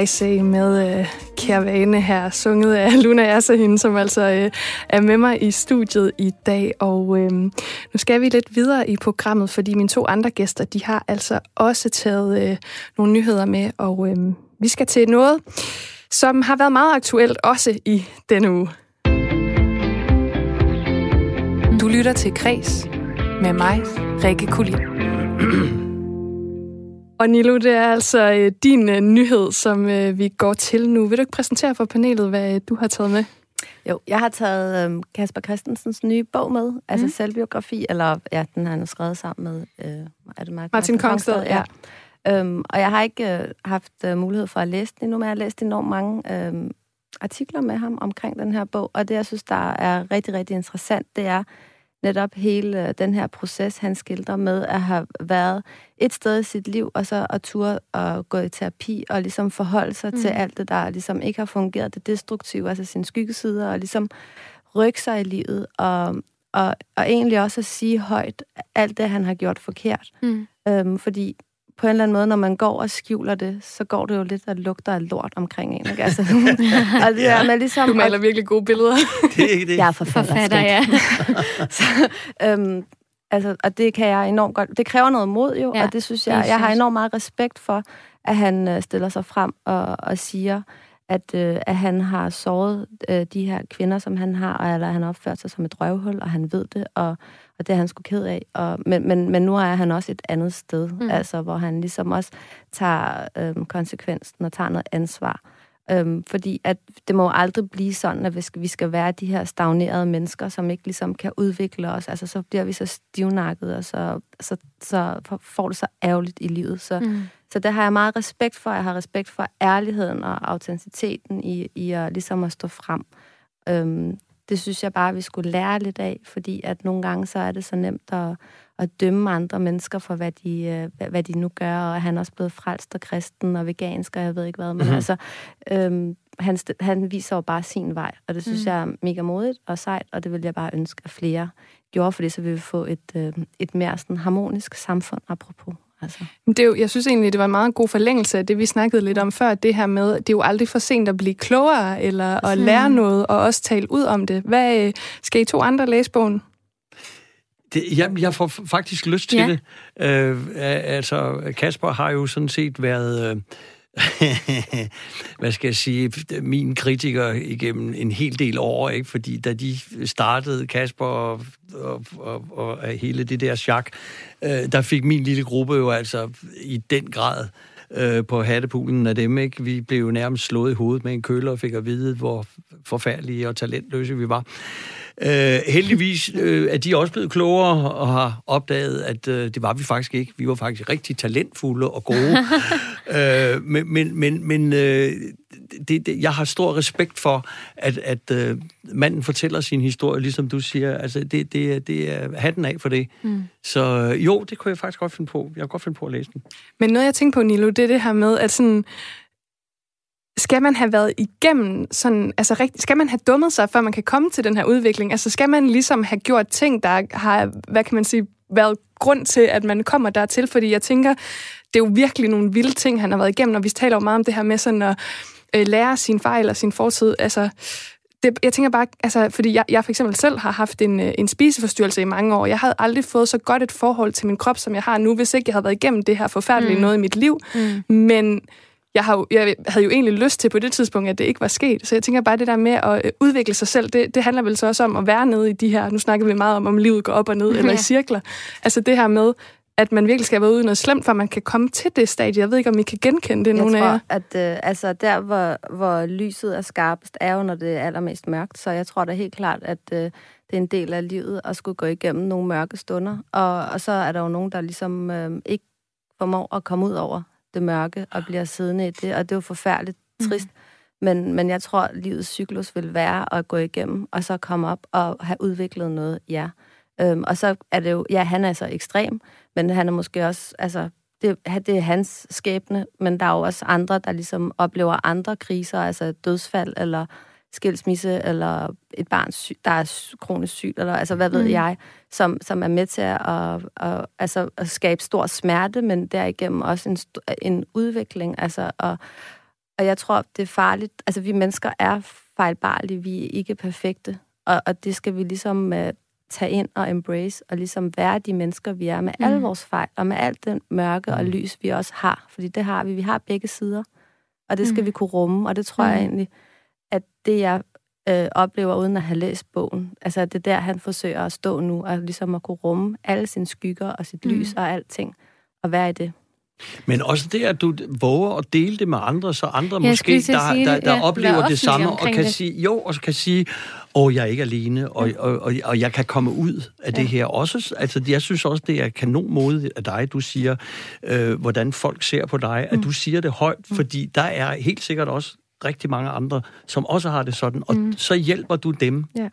øh, med øh, Kærvane her, sunget af Luna Assahin, som altså øh, er med mig i studiet i dag. Og øh, nu skal vi lidt videre i programmet, fordi mine to andre gæster, de har altså også taget øh, nogle nyheder med, og øh, vi skal til noget, som har været meget aktuelt også i denne uge. Du lytter til Kres med mig, Rikke Kulin. Og Nilo, det er altså øh, din øh, nyhed, som øh, vi går til nu. Vil du ikke præsentere for panelet, hvad øh, du har taget med? Jo, jeg har taget øhm, Kasper Christensens nye bog med, altså mm. selvbiografi, eller ja, den har han skrevet sammen med, øh, er det Martin, Martin Kongsted, ja. Øhm, og jeg har ikke øh, haft øh, mulighed for at læse den endnu, men jeg har læst enormt mange øh, artikler med ham omkring den her bog, og det, jeg synes, der er rigtig, rigtig interessant, det er netop hele øh, den her proces, han skildrer med at have været et sted i sit liv, og så at ture og gå i terapi, og ligesom forholde sig mm. til alt det, der ligesom ikke har fungeret, det destruktive, altså sine skyggesider, og ligesom rykke sig i livet, og, og, og egentlig også at sige højt alt det, han har gjort forkert. Mm. Øhm, fordi på en eller anden måde, når man går og skjuler det, så går det jo lidt og lugter af lort omkring en. Ikke? Altså, og det er med ligesom... Du maler virkelig gode billeder. Det er ikke det. Jeg er forfatter. Forfatter, ja. så, øhm, altså, og det kan jeg enormt godt... Det kræver noget mod jo, Ja, ja, og det synes det jeg... Jeg har synes- enormt meget respekt for, at han øh, stiller sig frem og, og siger, at, øh, at han har såret øh, de her kvinder, som han har, og eller han har opført sig som et røvhul, og han ved det, og, og det er han sgu ked af. Og, men, men, men nu er han også et andet sted, Mm. altså hvor han ligesom også tager øh, konsekvensen og tager noget ansvar. Øhm, fordi at det må jo aldrig blive sådan, at vi skal, vi skal være de her stagnerede mennesker, som ikke ligesom kan udvikle os. Altså, så bliver vi så stivnakket, og så, så, så får det så ærgerligt i livet. Så, Mm. så det har jeg meget respekt for. Jeg har respekt for ærligheden og autenticiteten i, i at, ligesom at stå frem. Øhm, det synes jeg bare, vi skulle lære lidt af, fordi at nogle gange så er det så nemt at, at dømme andre mennesker for, hvad de, øh, hvad, de nu gør, og han er også blevet frelst og kristen og vegansk, og jeg ved ikke hvad, men Mhm. mm-hmm. altså, øhm, han, han viser jo bare sin vej, og det synes Mm. mm. jeg er mega modigt og sejt, og det vil jeg bare ønske, at flere gjorde, for det så vil vi få et, øh, et mere sådan harmonisk samfund, apropos. Altså. Det er jo, jeg synes egentlig, det var en meget god forlængelse af det, vi snakkede lidt om før, det her med, det er jo aldrig for sent at blive klogere, eller at Mm. lære noget, og også tale ud om det. Hvad øh, skal I to andre læse bogen? det jeg, jeg får faktisk lyst til Ja. det. Øh, altså, Kasper har jo sådan set været... Øh, hvad skal jeg sige, min kritiker igennem en hel del år, ikke? fordi da de startede, Kasper og, og, og, og hele det der chak, øh, der fik min lille gruppe jo altså i den grad øh, på hattepulen af dem. Ikke? Vi blev jo nærmest slået i hovedet med en køler og fik at vide, hvor forfærdelige og talentløse vi var. Øh, heldigvis øh, er de også blevet klogere og har opdaget, at øh, det var vi faktisk ikke. Vi var faktisk rigtig talentfulde og gode. øh, men men, men, men øh, det, det, jeg har stor respekt for, at, at øh, manden fortæller sin historie, ligesom du siger. Altså, det, det, det er hatten af for det. Mm. Så øh, jo, det kunne jeg faktisk godt finde på. Jeg kunne godt finde på at læse den. Men noget, jeg tænker på, Nilo, det er det her med, at sådan, skal man have været igennem sådan, altså rigtig, skal man have dummet sig, før man kan komme til den her udvikling? Altså skal man ligesom have gjort ting, der har, hvad kan man sige, været grund til, at man kommer dertil? Fordi jeg tænker, det er jo virkelig nogle vilde ting, han har været igennem, og vi taler jo meget om det her med sådan at øh, lære sin fejl og sin fortid. Altså, det, jeg tænker bare, altså, fordi jeg, jeg for eksempel selv har haft en, øh, en spiseforstyrrelse i mange år. Jeg havde aldrig fået så godt et forhold til min krop, som jeg har nu, hvis ikke jeg havde været igennem det her forfærdelige Mm. mm. noget i mit liv. Mm. Men jeg, har, jo- jeg havde jo egentlig lyst til på det tidspunkt, at det ikke var sket. Så jeg tænker bare, det der med at øh, udvikle sig selv, det, det handler vel så også om at være nede i de her, nu snakker vi meget om, om livet går op og ned, eller i cirkler. Altså det her med, at man virkelig skal været ude i noget slemt, for man kan komme til det stadie. Jeg ved ikke, om I kan genkende det, Jeg nogle af jer. tror, at øh, altså, der, hvor, hvor lyset er skarpest, er jo, når det er allermest mørkt. Så jeg tror da helt klart, at øh, det er en del af livet at skulle gå igennem nogle mørke stunder. Og, og så er der jo nogen, der ligesom øh, ikke formår at komme ud over det mørke og bliver siddende i det. Og det er jo forfærdeligt trist. Mm. Men, men jeg tror, at livets cyklus vil være at gå igennem, og så komme op og have udviklet noget, ja. Øhm, og så er det jo, ja, han er så ekstrem, men han er måske også, altså, det, det er hans skæbne, men der er jo også andre, der ligesom oplever andre kriser, altså dødsfald eller skilsmisse, eller et barn, syg, der er kronisk syg, eller altså, hvad ved Mm. jeg, som, som er med til at, at, at, altså, at skabe stor smerte, men derigennem også en, en udvikling. Altså, og, og jeg tror, det er farligt. Altså, vi mennesker er fejlbarlige, vi er ikke perfekte, og, og det skal vi ligesom uh, tage ind og embrace, og ligesom være de mennesker, vi er, med mm. alle Mm. vores fejl, og med alt den mørke og lys, vi også har. Fordi det har vi. Vi har begge sider, og det skal Mm. vi kunne rumme, og det tror jeg Mm. egentlig, at det jeg øh, oplever uden at have læst bogen, altså det er der, han forsøger at stå nu, og ligesom at kunne rumme alle sine skygger og sit Mm. lys og alting, og være i det. Men også det, at du våger at dele det med andre, så andre Jeg måske, der, sige der, det, der ja. oplever det samme, og kan det. sige, jo, og så kan sige, åh, jeg er ikke alene, og, og, og, og jeg kan komme ud af det her også. Altså, jeg synes også, det er kanon modigt af dig, du siger, øh, hvordan folk ser på dig, at du siger det højt, fordi der er helt sikkert også rigtig mange andre, som også har det sådan, og Mm. så hjælper du dem. Ja.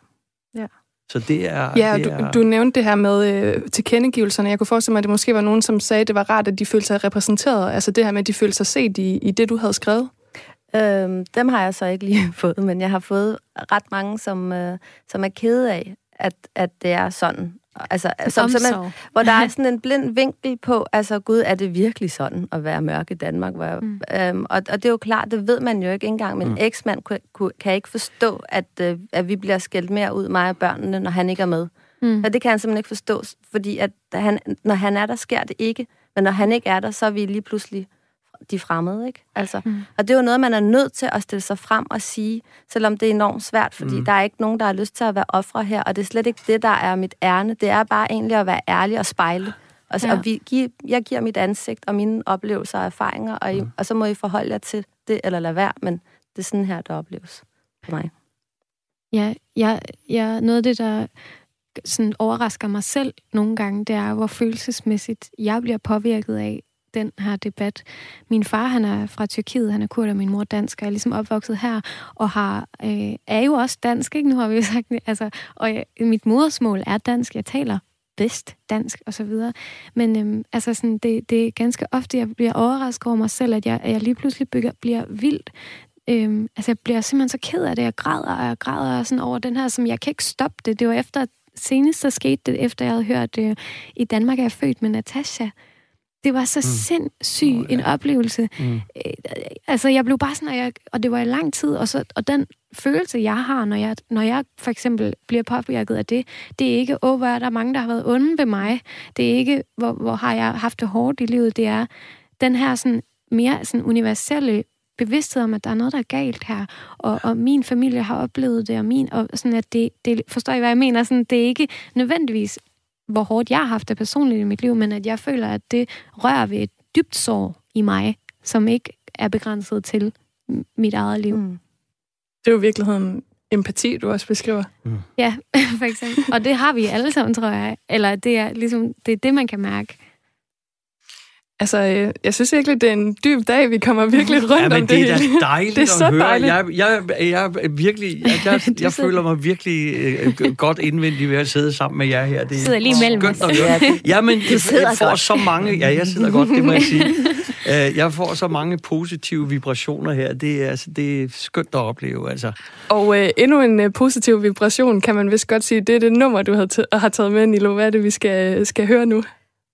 Ja. Så det er... Ja, det er, du, du nævnte det her med øh, tilkendegivelserne. Jeg kunne forestille mig, at det måske var nogen, som sagde, at det var rart, at de følte sig repræsenteret. Altså det her med, at de følte sig set i, i det, du havde skrevet. Øhm, dem har jeg så ikke lige fået, men jeg har fået ret mange, som, øh, som er kede af, at, at det er sådan. Altså, som, simpelthen, Omsorg. hvor der er sådan en blind vinkel på, altså gud, er det virkelig sådan at være mørk i Danmark? Hvor, jeg- Mm. øhm, og, og det er jo klart, det ved man jo ikke engang, men Mm. mm. eksmand kan, kan ikke forstå, at, øh, at vi bliver skældt mere ud, mig og børnene, når han ikke er med. Mm. Og det kan han simpelthen ikke forstå, fordi at han, når han er der, sker det ikke. Men når han ikke er der, så er vi lige pludselig de fremmede, ikke? Altså, Mm. Og det er jo noget, man er nødt til at stille sig frem og sige, selvom det er enormt svært, fordi Mm. der er ikke nogen, der har lyst til at være ofre her, og det er slet ikke det, der er mit ærne. Det er bare egentlig at være ærlig og spejle. Og, Ja. ja. og vi, giver, jeg giver mit ansigt og mine oplevelser og erfaringer, og, I, Mm. og så må I forholde jer til det, eller lade være, men det er sådan her, det opleves for mig. Ja, jeg, jeg, noget af det, der sådan overrasker mig selv nogle gange, det er, hvor følelsesmæssigt jeg bliver påvirket af den her debat. Min far, han er fra Tyrkiet, han er kurd, og min mor dansk, og jeg er ligesom opvokset her, og har, øh, er jo også dansk, ikke? Nu har vi jo sagt det. Altså, og jeg, mit modersmål er dansk, jeg taler bedst dansk og så videre. Men øhm, altså sådan, det, det er ganske ofte, jeg bliver overrasket over mig selv, at jeg, at jeg lige pludselig bygger, bliver vildt Øhm, altså, jeg bliver simpelthen så ked af det. Jeg græder, og jeg græder sådan over den her, som jeg kan ikke stoppe det. Det var efter, senest så skete det, efter jeg havde hørt, øh, i Danmark er jeg født med Natasha. Det var så mm. sindssyg Åh, ja. en oplevelse. Mm. Øh, altså, jeg blev bare sådan, og, jeg, og det var i lang tid, og, så, og den følelse, jeg har, når jeg, når jeg for eksempel bliver påvirket af det, det er ikke, åh, hvor er der mange, der har været onde ved mig. Det er ikke, hvor, hvor har jeg haft det hårdt i livet. Det er den her sådan, mere sådan universelle bevidsthed om, at der er noget, der er galt her, og, og min familie har oplevet det, og min, og sådan at det, det, forstår I, hvad jeg mener? Sådan, det er ikke nødvendigvis, hvor hårdt jeg har haft det personligt i mit liv, men at jeg føler, at det rører ved et dybt sår i mig, som ikke er begrænset til mit eget liv. Mm. Mm. Det er jo i virkeligheden empati, du også beskriver. Ja, for eksempel. Og det har vi alle sammen, tror jeg. Eller det er ligesom, det er det, man kan mærke. Altså, øh, jeg synes virkelig, det er en dyb dag. Vi kommer virkelig rundt Ja, men om det det er hele. da dejligt Det er så at høre. dejligt. Jeg, jeg, jeg, virkelig, jeg, jeg, jeg føler mig virkelig øh, godt indvendig ved at sidde sammen med jer her. Det er Sidder lige mellem os. Ja, men jeg, jeg får godt. så mange... Ja, jeg sidder godt, det må jeg sige. Øh, Jeg får så mange positive vibrationer her. Det er, altså, det er skønt at opleve, altså. Og øh, endnu en øh, positiv vibration, kan man vist godt sige. Det er det nummer, du har, t- har taget med, Nilo. Hvad er det, vi skal, skal høre nu?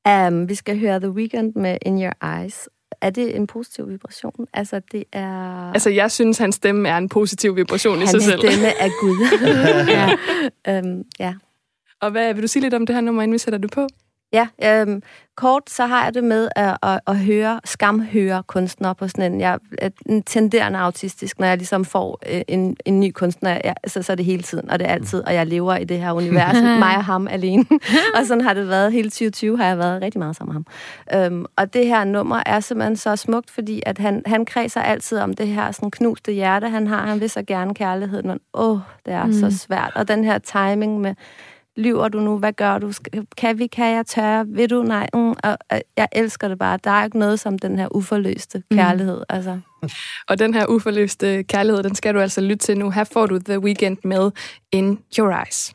Um, vi skal høre The Weeknd med In Your Eyes. Er det en positiv vibration? Altså, det er... Altså, jeg synes, hans stemme er en positiv vibration i Hans sig selv. stemme er Gud. ja. Um, ja. Og hvad vil du sige lidt om det her nummer, inden vi sætter det på? Ja, øhm, kort så har jeg det med at, at, at høre, skamhøre kunstnere på sådan en, jeg er en tenderende autistisk, når jeg ligesom får øh, en, en ny kunstner, jeg, så, så er det hele tiden, og det er altid, og jeg lever i det her univers, mig og ham alene. og sådan har det været hele 2020, har jeg været rigtig meget sammen med ham. Øhm, og det her nummer er simpelthen så smukt, fordi at han, han kredser altid om det her sådan knuste hjerte, han har. Han vil så gerne kærligheden, men åh, det er mm. så svært. Og den her timing med, lyver du nu? Hvad gør du? Kan vi? Kan jeg tørre? Vil du? Nej. Mm, og, og jeg elsker det bare. Der er ikke noget som den her uforløste kærlighed. Mm. Altså. Og den her uforløste kærlighed, den skal du altså lytte til nu. Her får du The Weekend med In Your Eyes.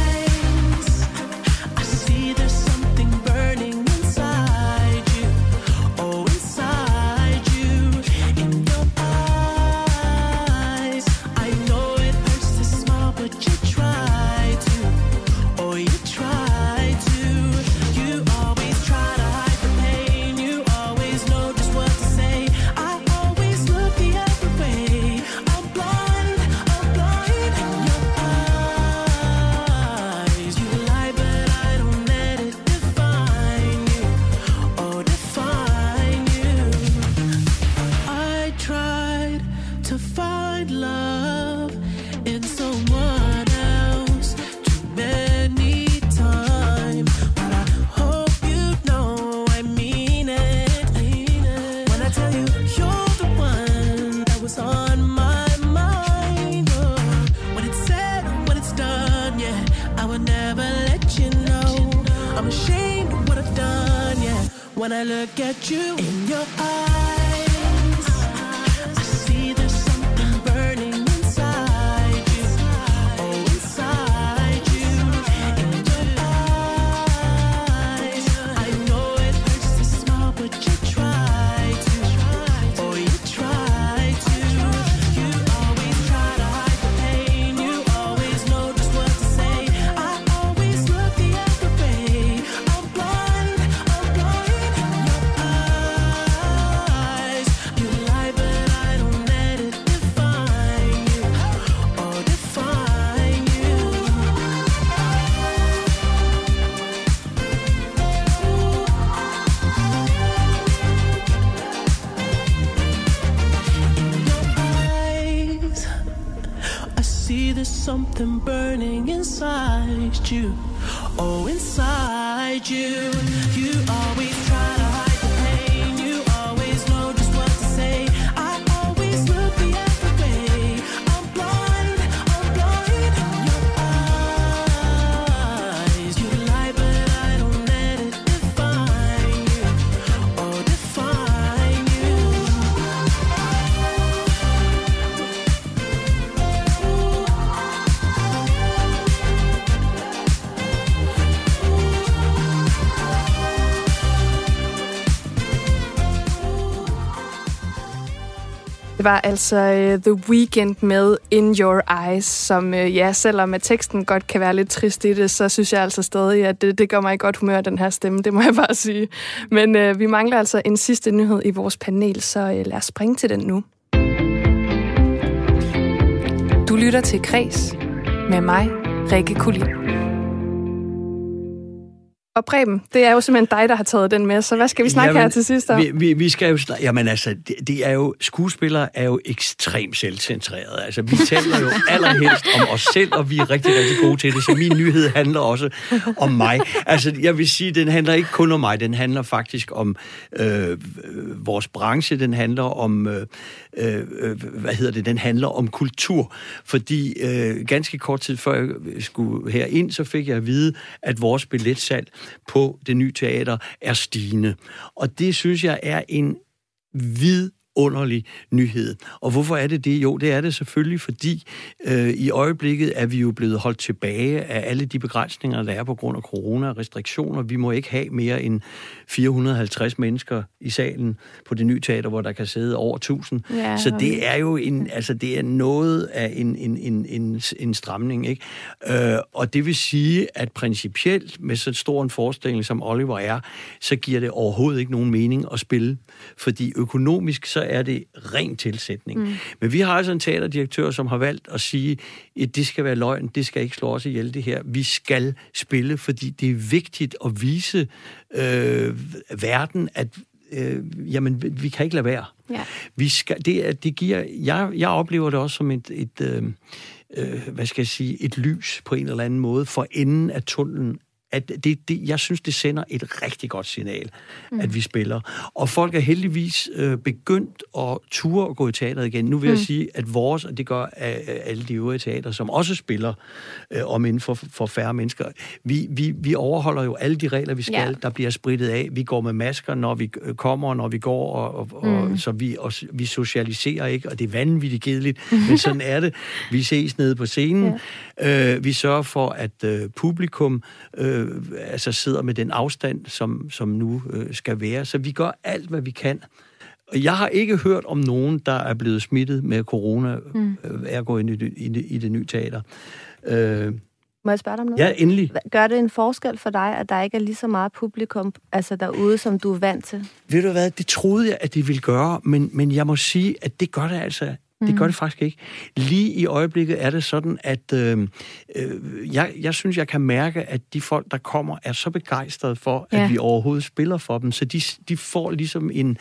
At you Det var altså uh, The Weekend med In Your Eyes, som uh, ja, selvom at teksten godt kan være lidt trist i det, så synes jeg altså stadig, at det, det gør mig i godt humør, den her stemme, det må jeg bare sige. Men uh, vi mangler altså en sidste nyhed i vores panel, så uh, lad os springe til den nu. Du lytter til Kres med mig, Rikke Kulin. Og Preben, det er jo simpelthen dig, der har taget den med, så hvad skal vi snakke Jamen, her til sidst om? Vi, vi, vi skal jo snakke, jamen altså, det, det er jo, skuespillere er jo ekstremt selvcentrerede. Altså, vi taler jo allerhelst om os selv, og vi er rigtig, rigtig gode til det, så min nyhed handler også om mig. Altså, jeg vil sige, den handler ikke kun om mig, den handler faktisk om øh, vores branche, den handler om, øh, øh, hvad hedder det, den handler om kultur, fordi øh, ganske kort tid før jeg skulle herind, så fik jeg at vide, at vores billetsalg på det nye teater er stigende. Og det synes jeg er en vid vidunderlig nyhed. Og hvorfor er det det? Jo, det er det selvfølgelig, fordi øh, i øjeblikket er vi jo blevet holdt tilbage af alle de begrænsninger, der er på grund af corona og restriktioner. Vi må ikke have mere end 450 mennesker i salen på det nye teater, hvor der kan sidde over 1000. Ja, Så det er jo en, altså det er noget af en, en, en, en, en stramning, ikke? Øh, og det vil sige, at principielt med så stor en forestilling, som Oliver er, så giver det overhovedet ikke nogen mening at spille, fordi økonomisk så er det ren tilsætning. Mm. Men vi har altså en teaterdirektør, som har valgt at sige, at det skal være løgn, det skal ikke slå os ihjel det her. Vi skal spille, fordi det er vigtigt at vise øh, verden, at øh, jamen, vi kan ikke lade være. Ja. Vi skal, det, det giver, jeg, jeg oplever det også som et, et øh, øh, hvad skal jeg sige, et lys på en eller anden måde for enden af tunnelen at det, det, jeg synes, det sender et rigtig godt signal, mm. at vi spiller. Og folk er heldigvis øh, begyndt at ture og gå i teateret igen. Nu vil mm. jeg sige, at vores, og det gør øh, alle de øvrige teater, som også spiller øh, om inden for, for færre mennesker, vi, vi, vi overholder jo alle de regler, vi skal. Ja. Der bliver spritet af. Vi går med masker, når vi øh, kommer, og når vi går, og, og, og, Mm. så vi, og, vi socialiserer ikke, og det er vanvittigt kedeligt, men sådan er det. Vi ses nede på scenen. Ja. Øh, vi sørger for, at øh, publikum øh, altså sidder med den afstand, som, som nu øh, skal være. Så vi gør alt, hvad vi kan. Og Jeg har ikke hørt om nogen, der er blevet smittet med corona, mm. øh, er gået ind i det, i, det, i det nye teater. Øh, Må jeg spørge dig om noget? ja, endelig. Gør det en forskel for dig, at der ikke er lige så meget publikum altså derude, som du er vant til? Ved du hvad, det troede jeg, at det ville gøre, men, men jeg må sige, at det gør det altså. Det gør det faktisk ikke. Lige i øjeblikket er det sådan, at øh, øh, jeg, jeg synes, jeg kan mærke, at de folk, der kommer, er så begejstrede for, Ja. at vi overhovedet spiller for dem. Så de, de får ligesom en, øh,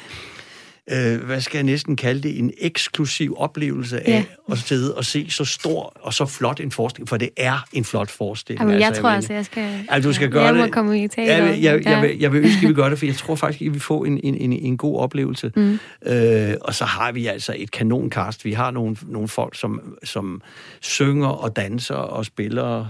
hvad skal jeg næsten kalde det, en eksklusiv oplevelse af Ja. at sidde og se så stor og så flot en forestilling, for det er en flot forestilling. Jamen, jeg tror mener. altså, jeg skal... Altså, du skal gøre jeg det. må komme i teater. Ja, jeg, jeg, jeg, vil, jeg vil ønske, at vi gør det, for jeg tror faktisk, at vi får en, en, en, en god oplevelse. Mm. Øh, og så har vi altså et kanonkast. Vi har nogle, nogle folk, som, som synger og danser og spiller...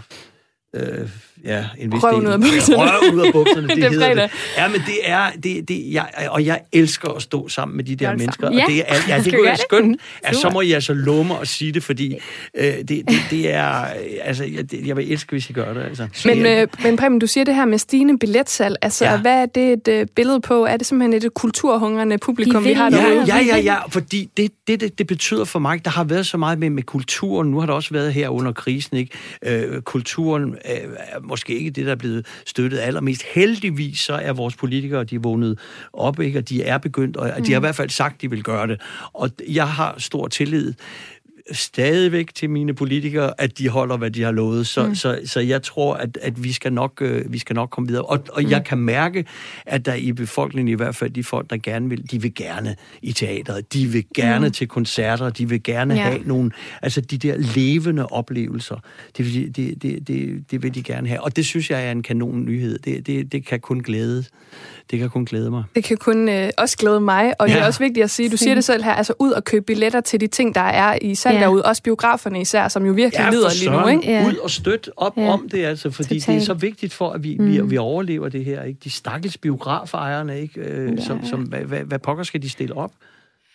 Øh, ja, en vis del. ud af bukserne. Røv ud af bukserne, det, Det er hedder det. Ja, men det er... Det, det, jeg, og jeg elsker at stå sammen med de der mennesker. sammen. Og Ja. det er, ja, det kunne være det? skønt. Ja, så Super. må I altså mig at sige det, fordi øh, det, det, det er... Altså, jeg, det, jeg vil elske, hvis I gør det. Altså. Men, Det er- øh, men Preben, du siger det her med stigende billetsalg. Altså, ja. Ja. hvad er det et øh, billede på? Er det simpelthen et kulturhungrende publikum, vi har derude? Ja, ja, ja, ja, fordi det, det, det, det betyder for mig, der har været så meget med, med kulturen, nu har der også været her under krisen, ikke? Øh, kulturen er måske ikke det, der er blevet støttet allermest. Heldigvis så er vores politikere, de er vågnet op, ikke? og de er begyndt, og de har i hvert fald sagt, de vil gøre det. Og jeg har stor tillid stadigvæk til mine politikere, at de holder, hvad de har lovet. Så, mm. så, så jeg tror, at, at vi, skal nok, øh, vi skal nok komme videre. Og, og mm. jeg kan mærke, at der i befolkningen, i hvert fald de folk, der gerne vil, de vil gerne i teateret, de vil gerne mm. til koncerter, de vil gerne Ja. have nogle, altså de der levende oplevelser, det, vil de- det, det, det, det vil de gerne have. Og det synes jeg er en kanon nyhed. Det, det, det kan kun glæde, det kan kun glæde mig. Det kan kun øh, også glæde mig, og ja. det er også vigtigt at sige, du siger det selv her, altså ud og købe billetter til de ting, der er i salg Ja. derude, også biograferne især, som jo virkelig Ja, lider lige nu, ikke? Ja. Ud og støtte op Ja. om det, altså, fordi Total. det er så vigtigt for, at vi, mm. vi, vi overlever det her. Ikke? De stakkels biografejerne, ikke? Øh, Ja. som, som, hvad, hvad, hvad pokker skal de stille op?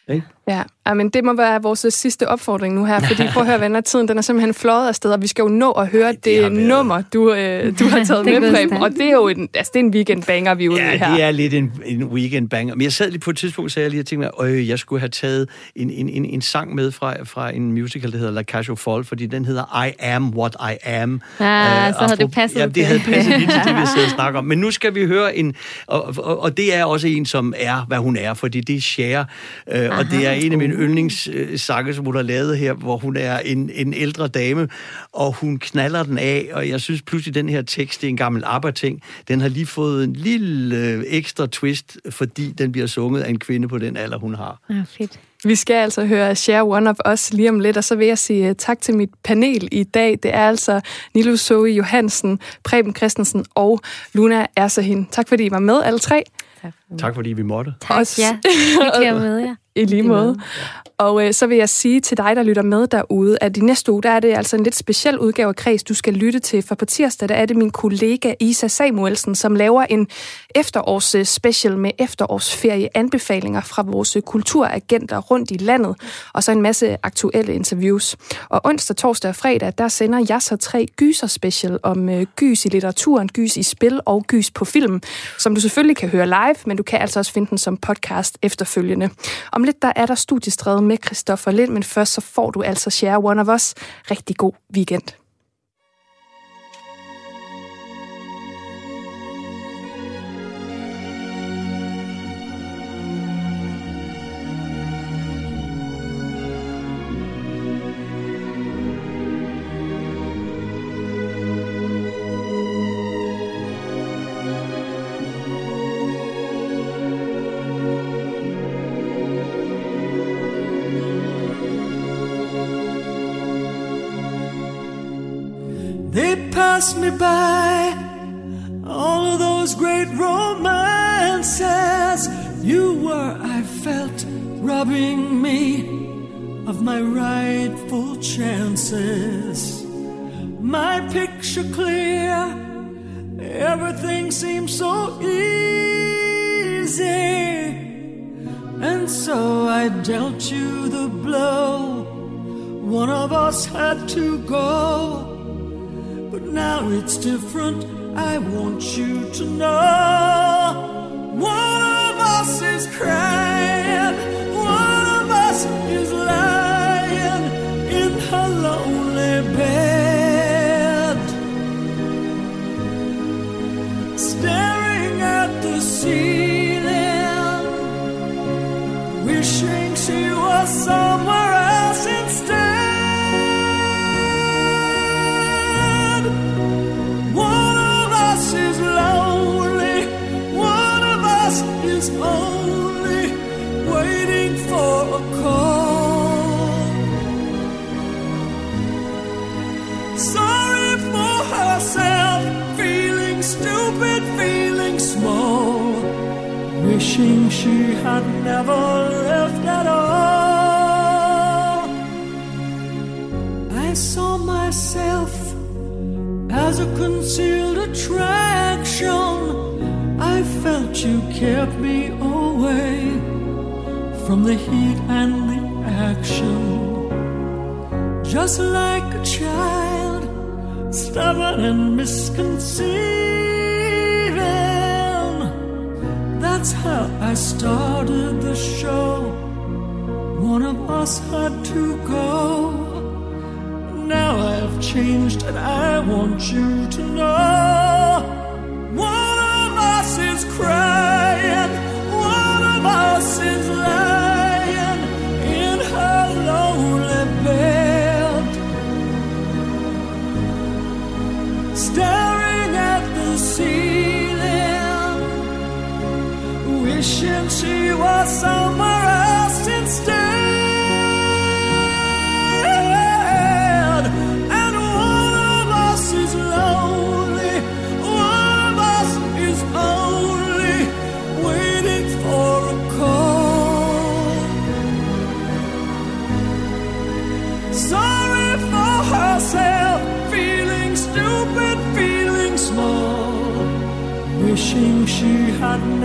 Ikke? Ja, ja men det må være vores sidste opfordring nu her, fordi prøv at høre, venner, tiden den er simpelthen fløjet afsted, og vi skal jo nå at høre det det, været- nummer, du, øh, du har taget Det med, Preben, og det er jo en, altså, det er en weekendbanger, vi er ude i Ja, her. det er lidt en, en weekend banger. Men jeg sad lige på et tidspunkt, så jeg lige og tænkte mig, øh, jeg skulle have taget en, en, en, en sang med fra, fra en musical, der hedder La Cage aux Folles, fordi den hedder I Am What I Am. Ah, så havde det passet Ja, det havde passet lige til det, vi sidder og snakker om. Men nu skal vi høre en, og, og, og det er også en, som er, hvad hun er, fordi det er Cher, øh, og det er en af mine yndlingssange, som hun har lavet her, hvor hun er en, en ældre dame, og hun knaller den af, og jeg synes pludselig, den her tekst, det er en gammel ABBA-ting, den har lige fået en lille øh, ekstra twist, fordi den bliver sunget af en kvinde på den alder, hun har. Ah, fedt. Vi skal altså høre Share One of Us lige om lidt, og så vil jeg sige øh, tak til mit panel i dag. Det er altså Nilo Zoe Johansen, Preben Christensen og Luna Ersahin. Tak fordi I var med, alle tre. Tak. Tak fordi vi måtte. Tak, Også- ja. At med jer. I lige måde. Og øh, så vil jeg sige til dig, der lytter med derude, at i næste uge, der er det altså en lidt speciel udgave af Kreds, du skal lytte til. For på tirsdag, der er det min kollega Isa Samuelsen, som laver en efterårs special med efterårsferieanbefalinger fra vores kulturagenter rundt i landet, og så en masse aktuelle interviews. Og onsdag, torsdag og fredag, der sender jeg så tre gyser special om øh, gys i litteraturen, gys i spil og gys på film, som du selvfølgelig kan høre live, men du kan altså også finde den som podcast efterfølgende. Om lidt, der er der studiestræde med Christoffer Lind, men først så får du altså Share One of Us. Rigtig god weekend. They pass me by all of those great romances. You were, I felt, robbing me of my rightful chances. My picture clear, different. I want you to know. Wishing she had never left at all. I saw myself as a concealed attraction. I felt you kept me away from the heat and the action. Just like a child, stubborn and misconceiving. That's how I started the show. One of us had to go. Now I've changed and I want you to know. One of us is crying,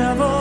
never